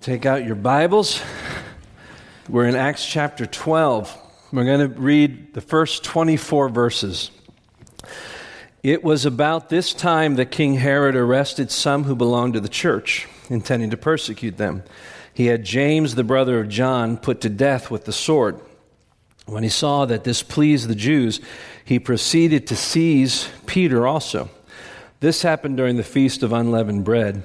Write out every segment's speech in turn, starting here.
Take out your Bibles. We're in Acts chapter 12. We're going to read the first 24 verses. It was about this time that King Herod arrested some who belonged to the church, intending to persecute them. He had James, the brother of John, put to death with the sword. When he saw that this pleased the Jews, he proceeded to seize Peter also. This happened during the feast of unleavened bread.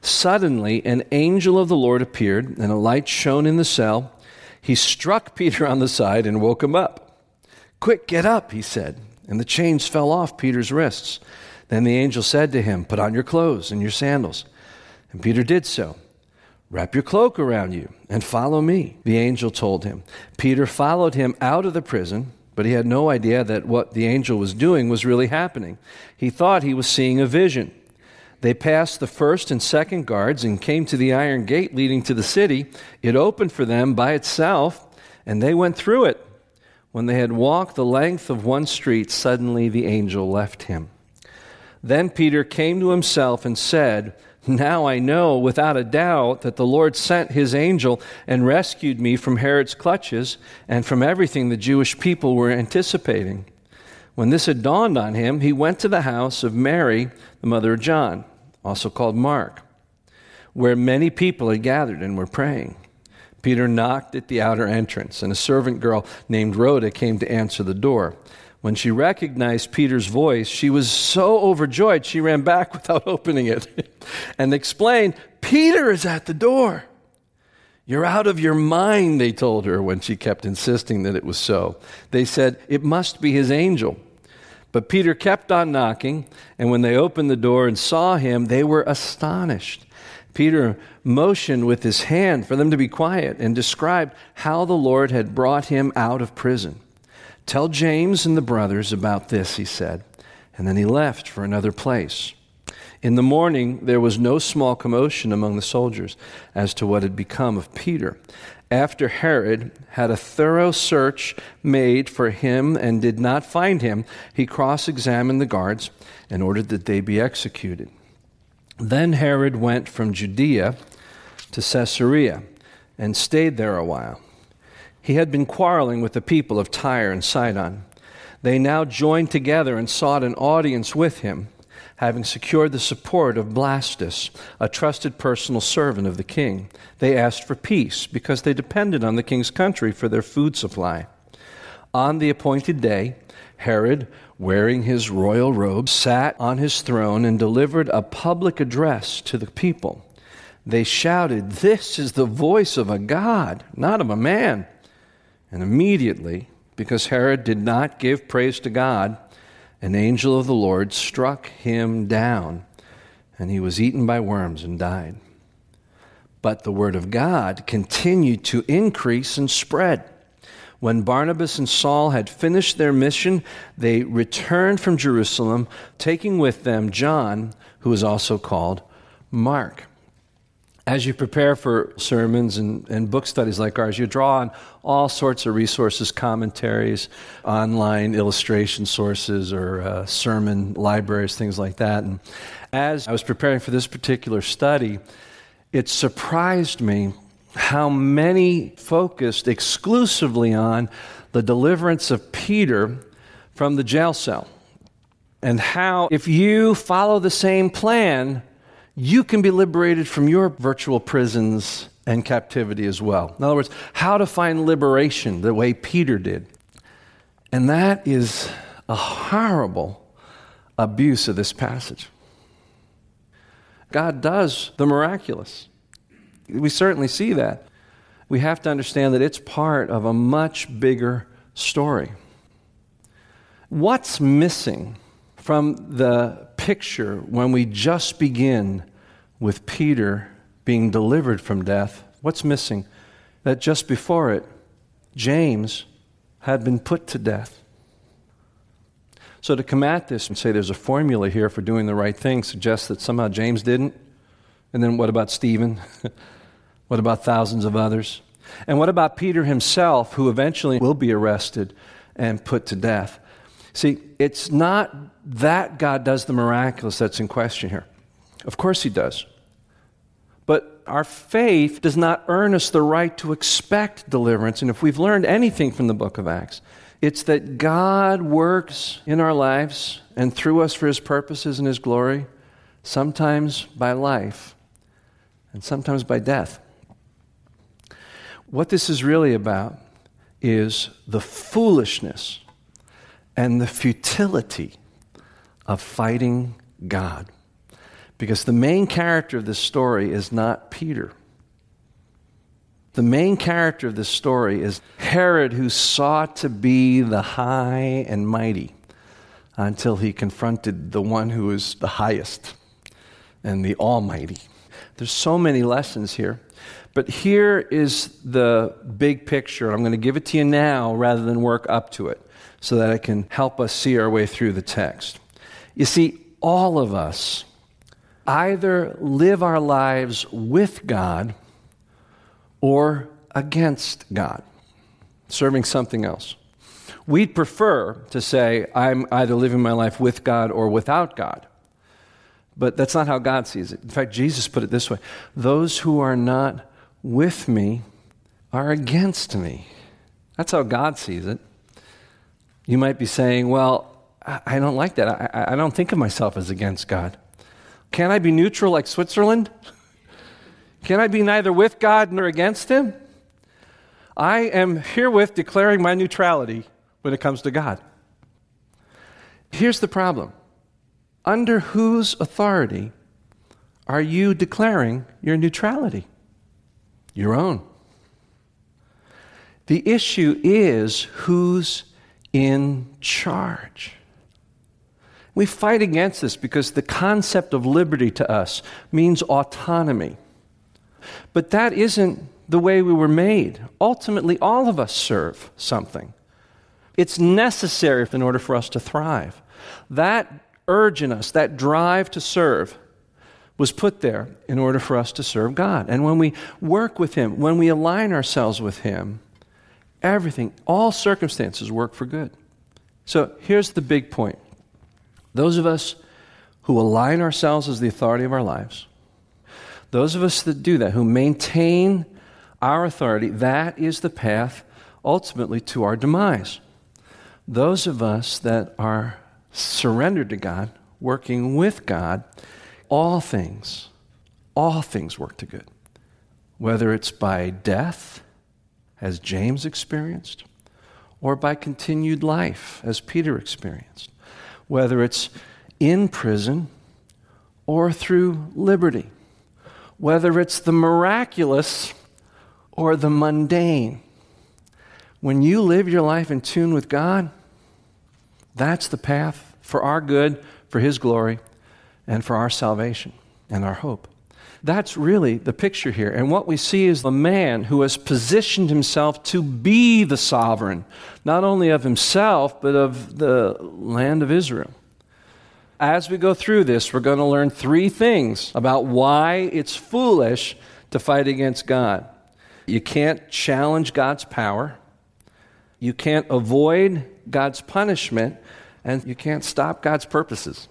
Suddenly, an angel of the Lord appeared, and a light shone in the cell. He struck Peter on the side and woke him up. Quick, get up, he said. And the chains fell off Peter's wrists. Then the angel said to him, Put on your clothes and your sandals. And Peter did so. Wrap your cloak around you and follow me, the angel told him. Peter followed him out of the prison, but he had no idea that what the angel was doing was really happening. He thought he was seeing a vision. They passed the first and second guards and came to the iron gate leading to the city. It opened for them by itself, and they went through it. When they had walked the length of one street, suddenly the angel left him. Then Peter came to himself and said, Now I know without a doubt that the Lord sent his angel and rescued me from Herod's clutches and from everything the Jewish people were anticipating. When this had dawned on him, he went to the house of Mary, the mother of John, also called Mark, where many people had gathered and were praying. Peter knocked at the outer entrance, and a servant girl named Rhoda came to answer the door. When she recognized Peter's voice, she was so overjoyed she ran back without opening it and explained, Peter is at the door. You're out of your mind, they told her when she kept insisting that it was so. They said, It must be his angel. But Peter kept on knocking, and when they opened the door and saw him, they were astonished. Peter motioned with his hand for them to be quiet and described how the Lord had brought him out of prison. Tell James and the brothers about this, he said. And then he left for another place. In the morning, there was no small commotion among the soldiers as to what had become of Peter after Herod had a thorough search made for him and did not find him, he cross examined the guards and ordered that they be executed. Then Herod went from Judea to Caesarea and stayed there a while. He had been quarreling with the people of Tyre and Sidon. They now joined together and sought an audience with him having secured the support of Blastus, a trusted personal servant of the king. They asked for peace because they depended on the king's country for their food supply. On the appointed day, Herod, wearing his royal robe, sat on his throne and delivered a public address to the people. They shouted, This is the voice of a God, not of a man. And immediately, because Herod did not give praise to God, an angel of the Lord struck him down, and he was eaten by worms and died. But the word of God continued to increase and spread. When Barnabas and Saul had finished their mission, they returned from Jerusalem, taking with them John, who is also called Mark as you prepare for sermons and, and book studies like ours, you draw on all sorts of resources, commentaries, online illustration sources, or uh, sermon libraries, things like that. And as I was preparing for this particular study, it surprised me how many focused exclusively on the deliverance of Peter from the jail cell. And how, if you follow the same plan, you can be liberated from your virtual prisons and captivity as well. In other words, how to find liberation the way Peter did. And that is a horrible abuse of this passage. God does the miraculous. We certainly see that. We have to understand that it's part of a much bigger story. What's missing from the picture when we just begin with Peter being delivered from death, what's missing? that just before it, James had been put to death. So to come at this and say there's a formula here for doing the right thing suggests that somehow James didn't. And then what about Stephen? what about thousands of others? And what about Peter himself, who eventually will be arrested and put to death? See, it's not that God does the miraculous that's in question here. Of course, He does. But our faith does not earn us the right to expect deliverance. And if we've learned anything from the book of Acts, it's that God works in our lives and through us for His purposes and His glory, sometimes by life and sometimes by death. What this is really about is the foolishness and the futility of fighting God. Because the main character of this story is not Peter. The main character of this story is Herod, who sought to be the high and mighty until he confronted the one who is the highest and the almighty. There's so many lessons here. But here is the big picture. I'm going to give it to you now rather than work up to it so that it can help us see our way through the text. You see, all of us either live our lives with God or against God, serving something else. We'd prefer to say, I'm either living my life with God or without God. But that's not how God sees it. In fact, Jesus put it this way those who are not with me are against me. That's how God sees it. You might be saying, Well, I don't like that. I, I don't think of myself as against God. Can I be neutral like Switzerland? Can I be neither with God nor against Him? I am herewith declaring my neutrality when it comes to God. Here's the problem under whose authority are you declaring your neutrality? Your own. The issue is who's in charge. We fight against this because the concept of liberty to us means autonomy. But that isn't the way we were made. Ultimately, all of us serve something. It's necessary in order for us to thrive. That urge in us, that drive to serve, was put there in order for us to serve God. And when we work with Him, when we align ourselves with Him, everything, all circumstances work for good. So here's the big point those of us who align ourselves as the authority of our lives, those of us that do that, who maintain our authority, that is the path ultimately to our demise. Those of us that are surrendered to God, working with God, all things, all things work to good. Whether it's by death, as James experienced, or by continued life, as Peter experienced. Whether it's in prison or through liberty. Whether it's the miraculous or the mundane. When you live your life in tune with God, that's the path for our good, for His glory, and for our salvation and our hope. That's really the picture here. And what we see is the man who has positioned himself to be the sovereign, not only of himself, but of the land of Israel. As we go through this, we're going to learn three things about why it's foolish to fight against God. You can't challenge God's power, you can't avoid God's punishment, and you can't stop God's purposes.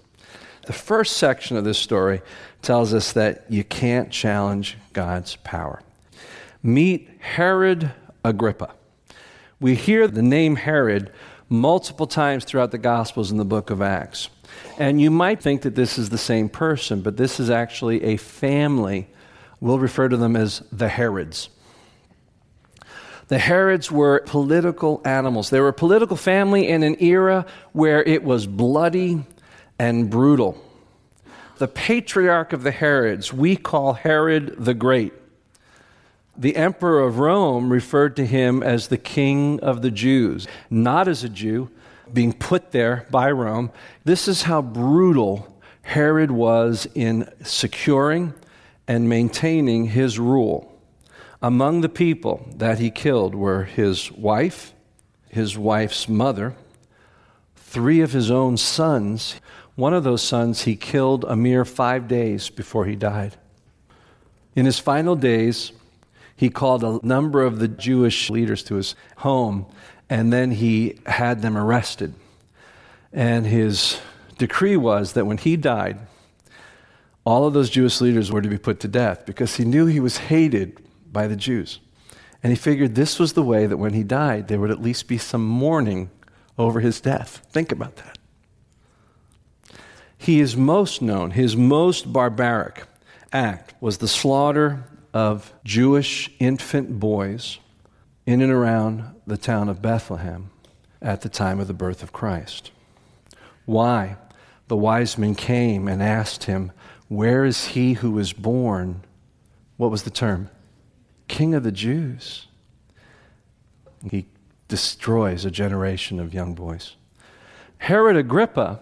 The first section of this story tells us that you can't challenge God's power. Meet Herod Agrippa. We hear the name Herod multiple times throughout the Gospels in the book of Acts. And you might think that this is the same person, but this is actually a family. We'll refer to them as the Herods. The Herods were political animals. They were a political family in an era where it was bloody and brutal. The patriarch of the Herods, we call Herod the Great. The emperor of Rome referred to him as the king of the Jews, not as a Jew, being put there by Rome. This is how brutal Herod was in securing and maintaining his rule. Among the people that he killed were his wife, his wife's mother, three of his own sons. One of those sons he killed a mere five days before he died. In his final days, he called a number of the Jewish leaders to his home, and then he had them arrested. And his decree was that when he died, all of those Jewish leaders were to be put to death because he knew he was hated by the Jews. And he figured this was the way that when he died, there would at least be some mourning over his death. Think about that. He is most known, his most barbaric act was the slaughter of Jewish infant boys in and around the town of Bethlehem at the time of the birth of Christ. Why? The wise men came and asked him, Where is he who was born? What was the term? King of the Jews. He destroys a generation of young boys. Herod Agrippa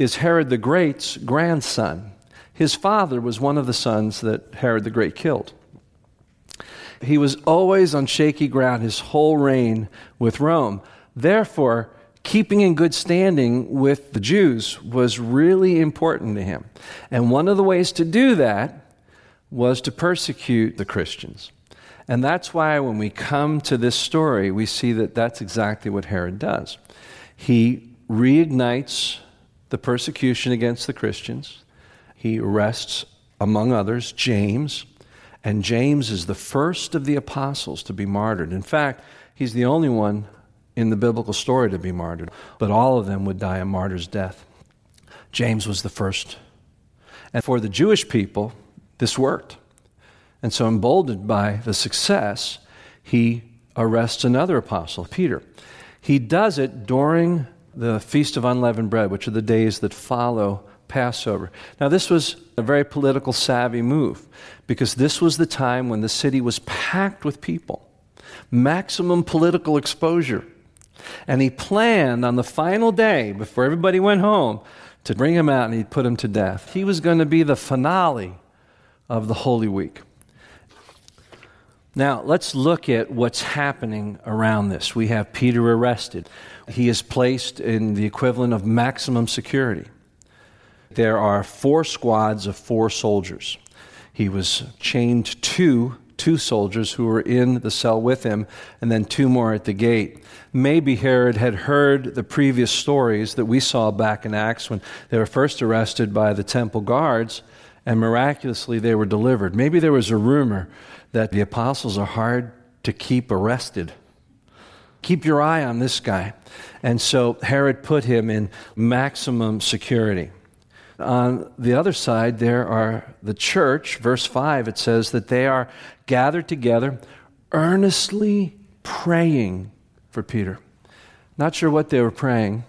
is Herod the Great's grandson. His father was one of the sons that Herod the Great killed. He was always on shaky ground his whole reign with Rome. Therefore, keeping in good standing with the Jews was really important to him. And one of the ways to do that was to persecute the Christians. And that's why when we come to this story, we see that that's exactly what Herod does. He reignites the persecution against the Christians. He arrests, among others, James. And James is the first of the apostles to be martyred. In fact, he's the only one in the biblical story to be martyred, but all of them would die a martyr's death. James was the first. And for the Jewish people, this worked. And so, emboldened by the success, he arrests another apostle, Peter. He does it during the Feast of Unleavened Bread, which are the days that follow Passover. Now, this was a very political savvy move because this was the time when the city was packed with people, maximum political exposure. And he planned on the final day, before everybody went home, to bring him out and he'd put him to death. He was going to be the finale of the Holy Week. Now, let's look at what's happening around this. We have Peter arrested. He is placed in the equivalent of maximum security. There are four squads of four soldiers. He was chained to two soldiers who were in the cell with him, and then two more at the gate. Maybe Herod had heard the previous stories that we saw back in Acts when they were first arrested by the temple guards, and miraculously they were delivered. Maybe there was a rumor that the apostles are hard to keep arrested. Keep your eye on this guy. And so Herod put him in maximum security. On the other side, there are the church. Verse 5, it says that they are gathered together, earnestly praying for Peter. Not sure what they were praying,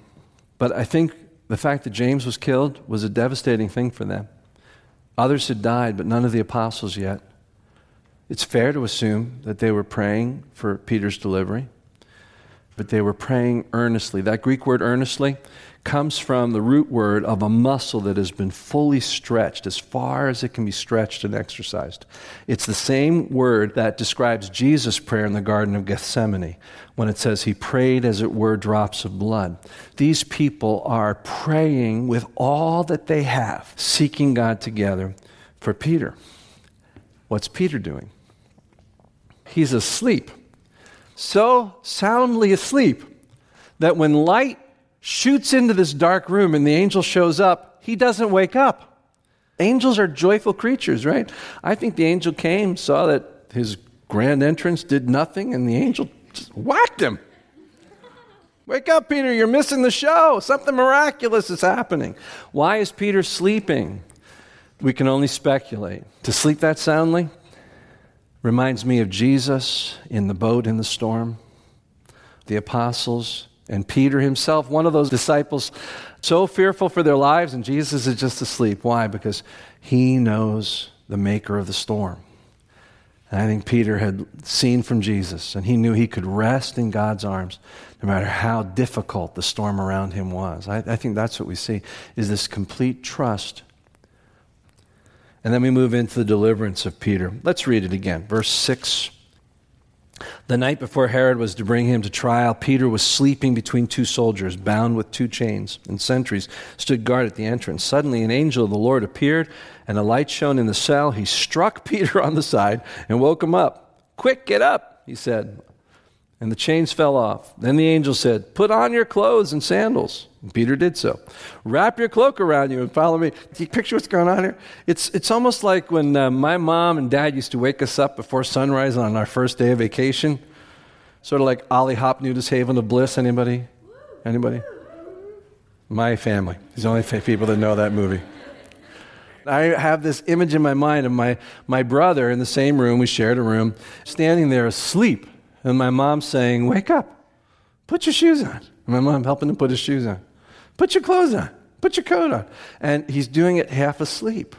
but I think the fact that James was killed was a devastating thing for them. Others had died, but none of the apostles yet. It's fair to assume that they were praying for Peter's delivery, but they were praying earnestly. That Greek word earnestly comes from the root word of a muscle that has been fully stretched as far as it can be stretched and exercised. It's the same word that describes Jesus' prayer in the Garden of Gethsemane when it says he prayed as it were drops of blood. These people are praying with all that they have, seeking God together for Peter. What's Peter doing? he's asleep. So soundly asleep that when light shoots into this dark room and the angel shows up, he doesn't wake up. Angels are joyful creatures, right? I think the angel came, saw that his grand entrance did nothing, and the angel just whacked him. Wake up, Peter, you're missing the show. Something miraculous is happening. Why is Peter sleeping? We can only speculate. To sleep that soundly, Reminds me of Jesus in the boat in the storm, the apostles, and Peter himself, one of those disciples, so fearful for their lives, and Jesus is just asleep. Why? Because he knows the maker of the storm. And I think Peter had seen from Jesus, and he knew he could rest in God's arms no matter how difficult the storm around him was. I, I think that's what we see, is this complete trust And then we move into the deliverance of Peter. Let's read it again. Verse 6. The night before Herod was to bring him to trial, Peter was sleeping between two soldiers, bound with two chains, and sentries stood guard at the entrance. Suddenly, an angel of the Lord appeared, and a light shone in the cell. He struck Peter on the side and woke him up. Quick, get up, he said and the chains fell off. Then the angel said, Put on your clothes and sandals. And Peter did so. Wrap your cloak around you and follow me. Do you picture what's going on here? It's, it's almost like when uh, my mom and dad used to wake us up before sunrise on our first day of vacation. Sort of like Ollie Hop Nudist Haven of Bliss. Anybody? Anybody? My family. He's the only people that know that movie. I have this image in my mind of my, my brother in the same room, we shared a room, standing there asleep and my mom saying, Wake up, put your shoes on. And my mom helping him put his shoes on. Put your clothes on, put your coat on. And he's doing it half asleep.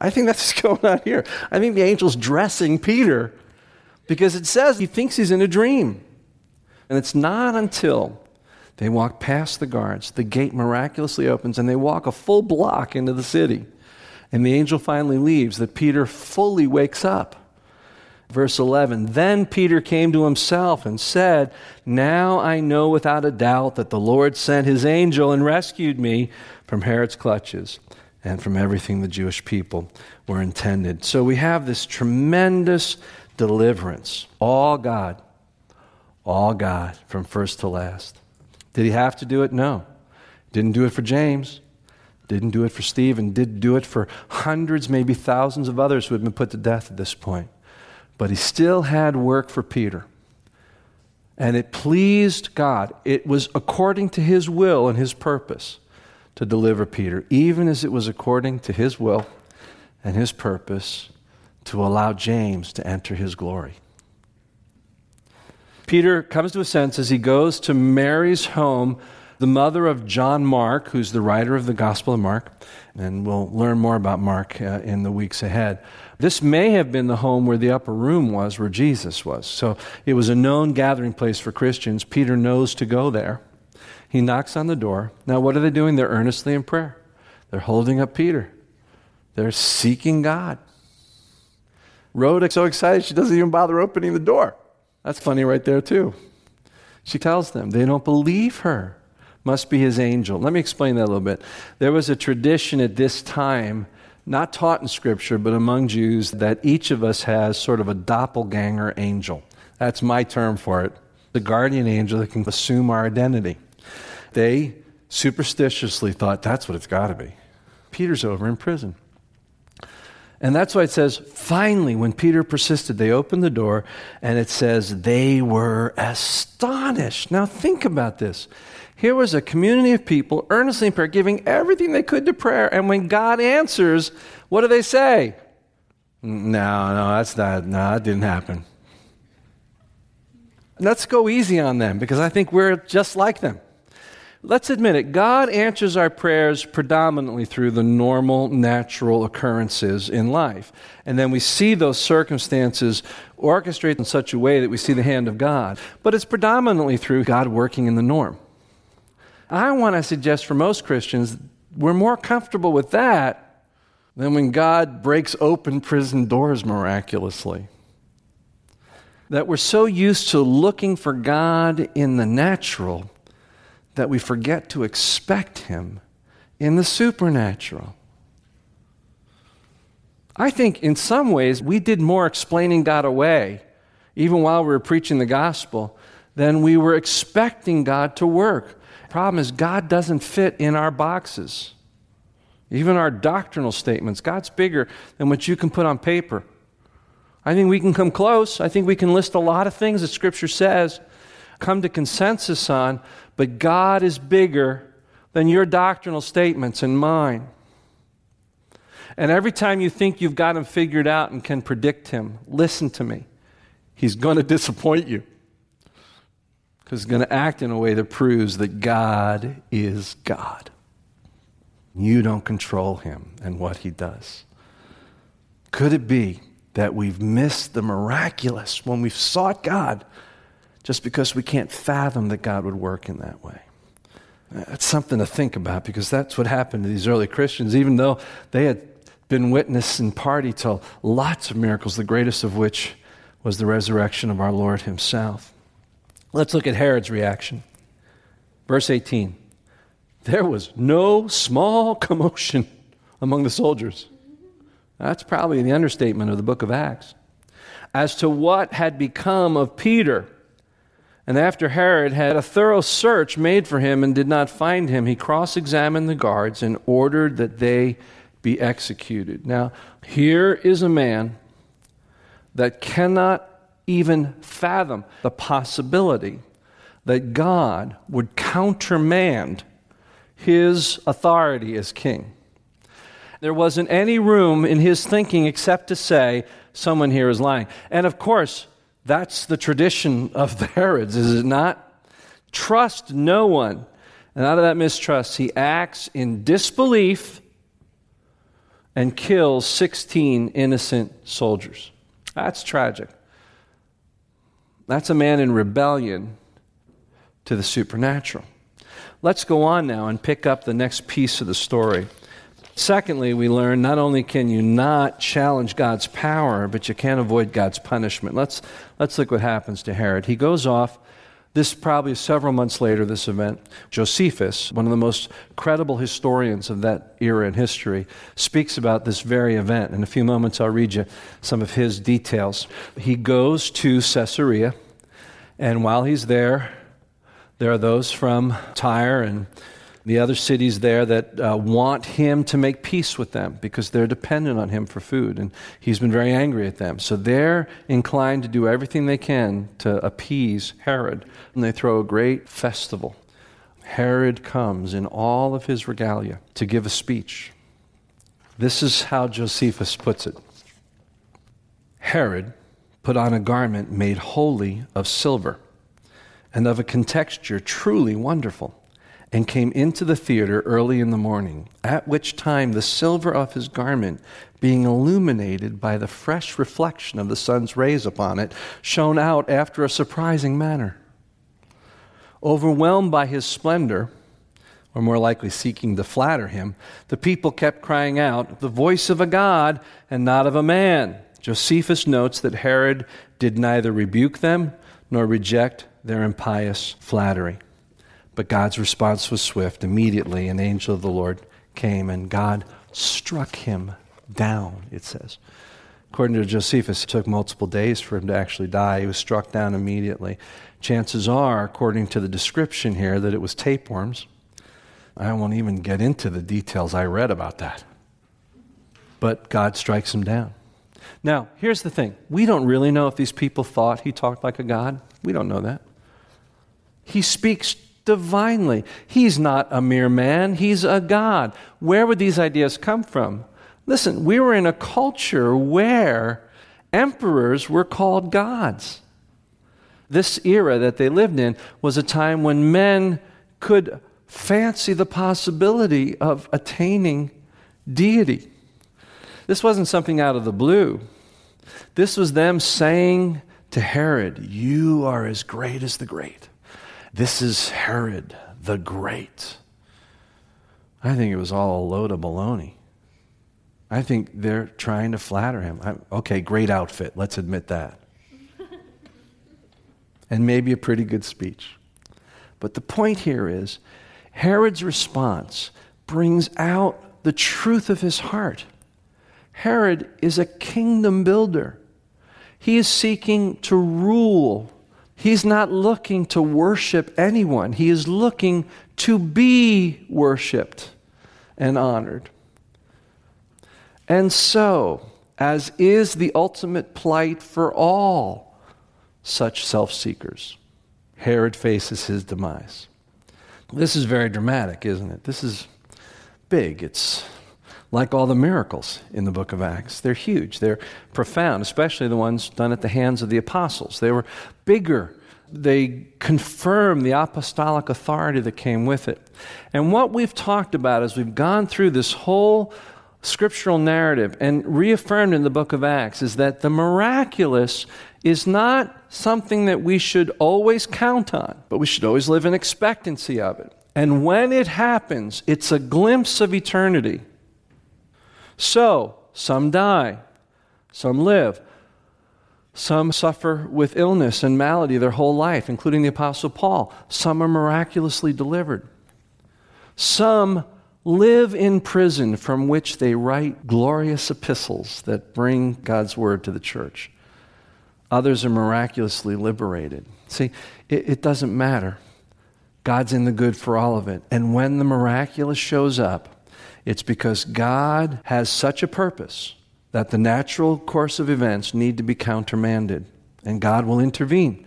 I think that's what's going on here. I think the angel's dressing Peter because it says he thinks he's in a dream. And it's not until they walk past the guards, the gate miraculously opens, and they walk a full block into the city. And the angel finally leaves that Peter fully wakes up. Verse 11 Then Peter came to himself and said, Now I know without a doubt that the Lord sent his angel and rescued me from Herod's clutches and from everything the Jewish people were intended. So we have this tremendous deliverance. All God. All God from first to last. Did he have to do it? No. Didn't do it for James. Didn't do it for Stephen. Didn't do it for hundreds, maybe thousands of others who had been put to death at this point. But he still had work for Peter. And it pleased God. It was according to his will and his purpose to deliver Peter, even as it was according to his will and his purpose to allow James to enter his glory. Peter comes to a sense as he goes to Mary's home, the mother of John Mark, who's the writer of the Gospel of Mark, and we'll learn more about Mark uh, in the weeks ahead. This may have been the home where the upper room was, where Jesus was. So it was a known gathering place for Christians. Peter knows to go there. He knocks on the door. Now, what are they doing? They're earnestly in prayer. They're holding up Peter. They're seeking God. Rhoda so excited she doesn't even bother opening the door. That's funny right there, too. She tells them they don't believe her. Must be his angel. Let me explain that a little bit. There was a tradition at this time not taught in Scripture, but among Jews, that each of us has sort of a doppelganger angel. That's my term for it. The guardian angel that can assume our identity. They superstitiously thought that's what it's got to be. Peter's over in prison. And that's why it says, finally, when Peter persisted, they opened the door, and it says, they were astonished. Now, think about this. Here was a community of people earnestly in prayer, giving everything they could to prayer. And when God answers, what do they say? No, no, that's not, no, that didn't happen. Let's go easy on them because I think we're just like them. Let's admit it, God answers our prayers predominantly through the normal, natural occurrences in life. And then we see those circumstances orchestrated in such a way that we see the hand of God. But it's predominantly through God working in the norm. I want to suggest for most Christians, we're more comfortable with that than when God breaks open prison doors miraculously. That we're so used to looking for God in the natural that we forget to expect Him in the supernatural. I think in some ways we did more explaining God away, even while we were preaching the gospel, than we were expecting God to work problem is, God doesn't fit in our boxes. Even our doctrinal statements, God's bigger than what you can put on paper. I think we can come close. I think we can list a lot of things that Scripture says, come to consensus on, but God is bigger than your doctrinal statements and mine. And every time you think you've got him figured out and can predict him, listen to me. He's going to disappoint you he's going to act in a way that proves that God is God. You don't control him and what he does. Could it be that we've missed the miraculous when we've sought God just because we can't fathom that God would work in that way? That's something to think about because that's what happened to these early Christians, even though they had been witness and party to lots of miracles, the greatest of which was the resurrection of our Lord Himself. Let's look at Herod's reaction. Verse 18 There was no small commotion among the soldiers. That's probably the understatement of the book of Acts. As to what had become of Peter. And after Herod had a thorough search made for him and did not find him, he cross examined the guards and ordered that they be executed. Now, here is a man that cannot even fathom the possibility that God would countermand his authority as king. There wasn't any room in his thinking except to say, someone here is lying. And of course, that's the tradition of the Herods, is it not? Trust no one. And out of that mistrust, he acts in disbelief and kills 16 innocent soldiers. That's tragic. That's a man in rebellion to the supernatural. Let's go on now and pick up the next piece of the story. Secondly, we learn not only can you not challenge God's power, but you can't avoid God's punishment. Let's, let's look what happens to Herod. He goes off this probably several months later, this event. Josephus, one of the most credible historians of that era in history, speaks about this very event. In a few moments, I'll read you some of his details. He goes to Caesarea, and while he's there, there are those from Tyre and the other cities there that uh, want him to make peace with them because they're dependent on him for food. And he's been very angry at them. So they're inclined to do everything they can to appease Herod. And they throw a great festival. Herod comes in all of his regalia to give a speech. This is how Josephus puts it Herod put on a garment made wholly of silver and of a contexture truly wonderful and came into the theater early in the morning, at which time the silver of his garment, being illuminated by the fresh reflection of the sun's rays upon it, shone out after a surprising manner. Overwhelmed by his splendor, or more likely seeking to flatter him, the people kept crying out, The voice of a God and not of a man. Josephus notes that Herod did neither rebuke them nor reject their impious flattery. But God's response was swift. Immediately, an angel of the Lord came and God struck him down, it says. According to Josephus, it took multiple days for him to actually die. He was struck down immediately. Chances are, according to the description here, that it was tapeworms. I won't even get into the details I read about that. But God strikes him down. Now, here's the thing we don't really know if these people thought he talked like a God. We don't know that. He speaks divinely. He's not a mere man, he's a God. Where would these ideas come from? Listen, we were in a culture where emperors were called gods. This era that they lived in was a time when men could fancy the possibility of attaining deity. This wasn't something out of the blue. This was them saying to Herod, You are as great as the great. This is Herod the Great. I think it was all a load of baloney. I think they're trying to flatter him. I'm, okay, great outfit. Let's admit that. and maybe a pretty good speech. But the point here is Herod's response brings out the truth of his heart. Herod is a kingdom builder. He is seeking to rule He's not looking to worship anyone, he is looking to be worshiped and honored. And so, as is the ultimate plight for all such self seekers, Herod faces his demise. This is very dramatic, isn't it? This is big. It's like all the miracles in the book of Acts. They're huge, they're profound, especially the ones done at the hands of the apostles. They were bigger. They confirm the apostolic authority that came with it. And what we've talked about as we've gone through this whole scriptural narrative and reaffirmed in the book of Acts is that the miraculous is not something that we should always count on, but we should always live in expectancy of it. And when it happens, it's a glimpse of eternity. So, some die, some live. Some suffer with illness and malady their whole life, including the Apostle Paul. Some are miraculously delivered. Some live in prison from which they write glorious epistles that bring God's word to the church. Others are miraculously liberated. See, it, it, doesn't matter. God's in the good for all of it. And when the miraculous shows up, it's because God has such a purpose that the natural course of events need to be countermanded. And God will intervene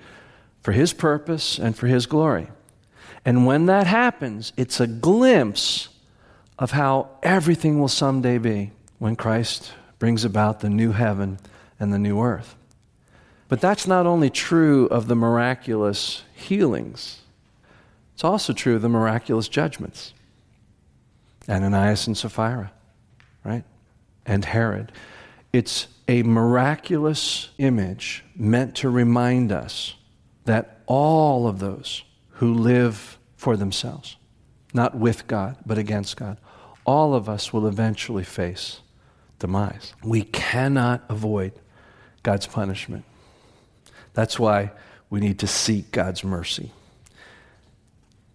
for His purpose and for His glory. And when that happens, it's a glimpse of how everything will someday be when Christ brings about the new heaven and the new earth. But that's not only true of the miraculous healings, it's also true of the miraculous judgments. Ananias and Sapphira, right? And Herod. It's a miraculous image meant to remind us that all of those who live for themselves, not with God, but against God, all of us will eventually face demise. We cannot avoid God's punishment. That's why we need to seek God's mercy.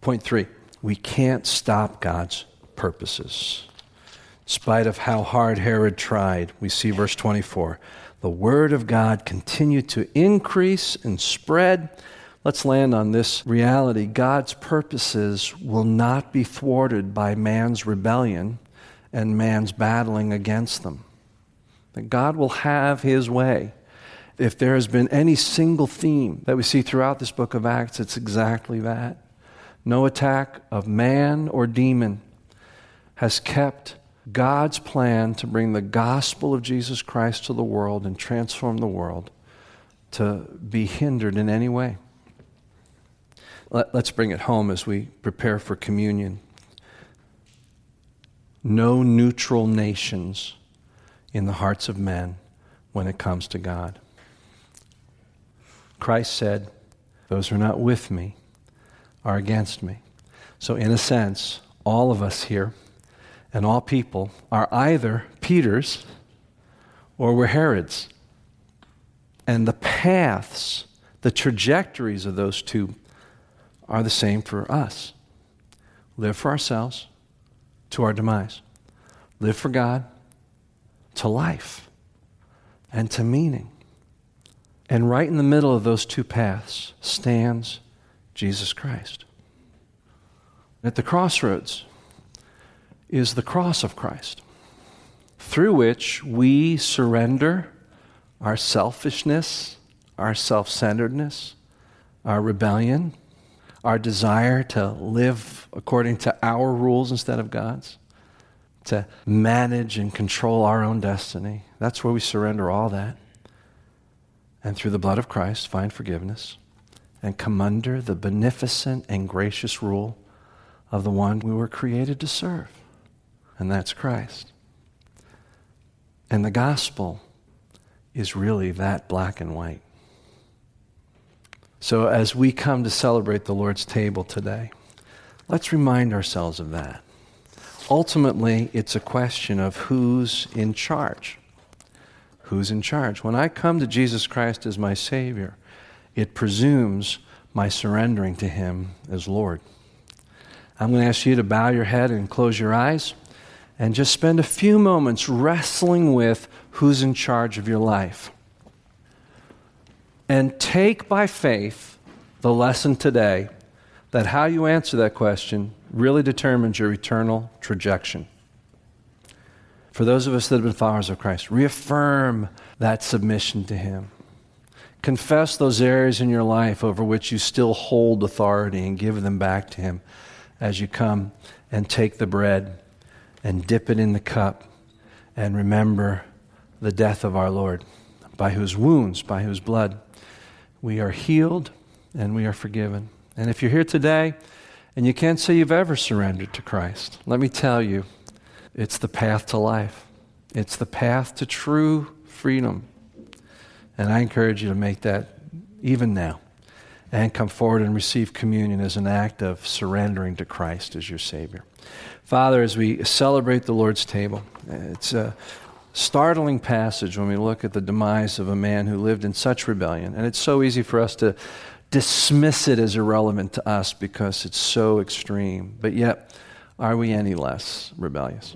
Point three we can't stop God's purposes. In spite of how hard Herod tried, we see verse 24. The word of God continued to increase and spread. Let's land on this reality. God's purposes will not be thwarted by man's rebellion and man's battling against them. That God will have his way. If there has been any single theme that we see throughout this book of Acts, it's exactly that. No attack of man or demon has kept God's plan to bring the gospel of Jesus Christ to the world and transform the world to be hindered in any way. Let, us bring it home as we prepare for communion. No neutral nations in the hearts of men when it comes to God. Christ said, Those who are not with me are against me. So, in a sense, all of us here and all people are either Peter's or we're Herod's. And the paths, the trajectories of those two are the same for us. Live for ourselves to our demise. Live for God to life and to meaning. And right in the middle of those two paths stands Jesus Christ. At the crossroads is the cross of Christ, through which we surrender our selfishness, our self centeredness, our rebellion, our desire to live according to our rules instead of God's, to manage and control our own destiny. That's where we surrender all that. And through the blood of Christ, find forgiveness and come under the beneficent and gracious rule of the one we were created to serve, and that's Christ. And the gospel is really that black and white. So, as we come to celebrate the Lord's table today, let's remind ourselves of that. Ultimately, it's a question of who's in charge. Who's in charge? When I come to Jesus Christ as my Savior, it presumes my surrendering to Him as Lord. I'm going to ask you to bow your head and close your eyes and just spend a few moments wrestling with who's in charge of your life and take by faith the lesson today that how you answer that question really determines your eternal trajectory. For those of us that have been followers of Christ, reaffirm that submission to Him. Confess those areas in your life over which you still hold authority and give them back to Him as you come and take the bread and dip it in the cup and remember the death of our Lord, by whose wounds, by whose blood we are healed and we are forgiven. And if you're here today and you can't say you've ever surrendered to Christ, let me tell you, it's the path to life. It's the path to true freedom. And I encourage you to make that even now and come forward and receive communion as an act of surrendering to Christ as your Savior. Father, as we celebrate the Lord's table, it's a startling passage when we look at the demise of a man who lived in such rebellion. And it's so easy for us to dismiss it as irrelevant to us because it's so extreme. But yet, are we any less rebellious?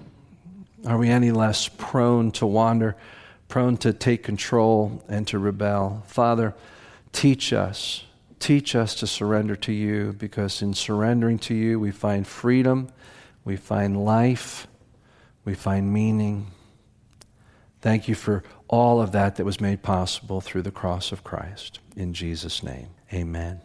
Are we any less prone to wander, prone to take control and to rebel? Father, teach us. Teach us to surrender to you because in surrendering to you, we find freedom, we find life, we find meaning. Thank you for all of that that was made possible through the cross of Christ. In Jesus' name, amen.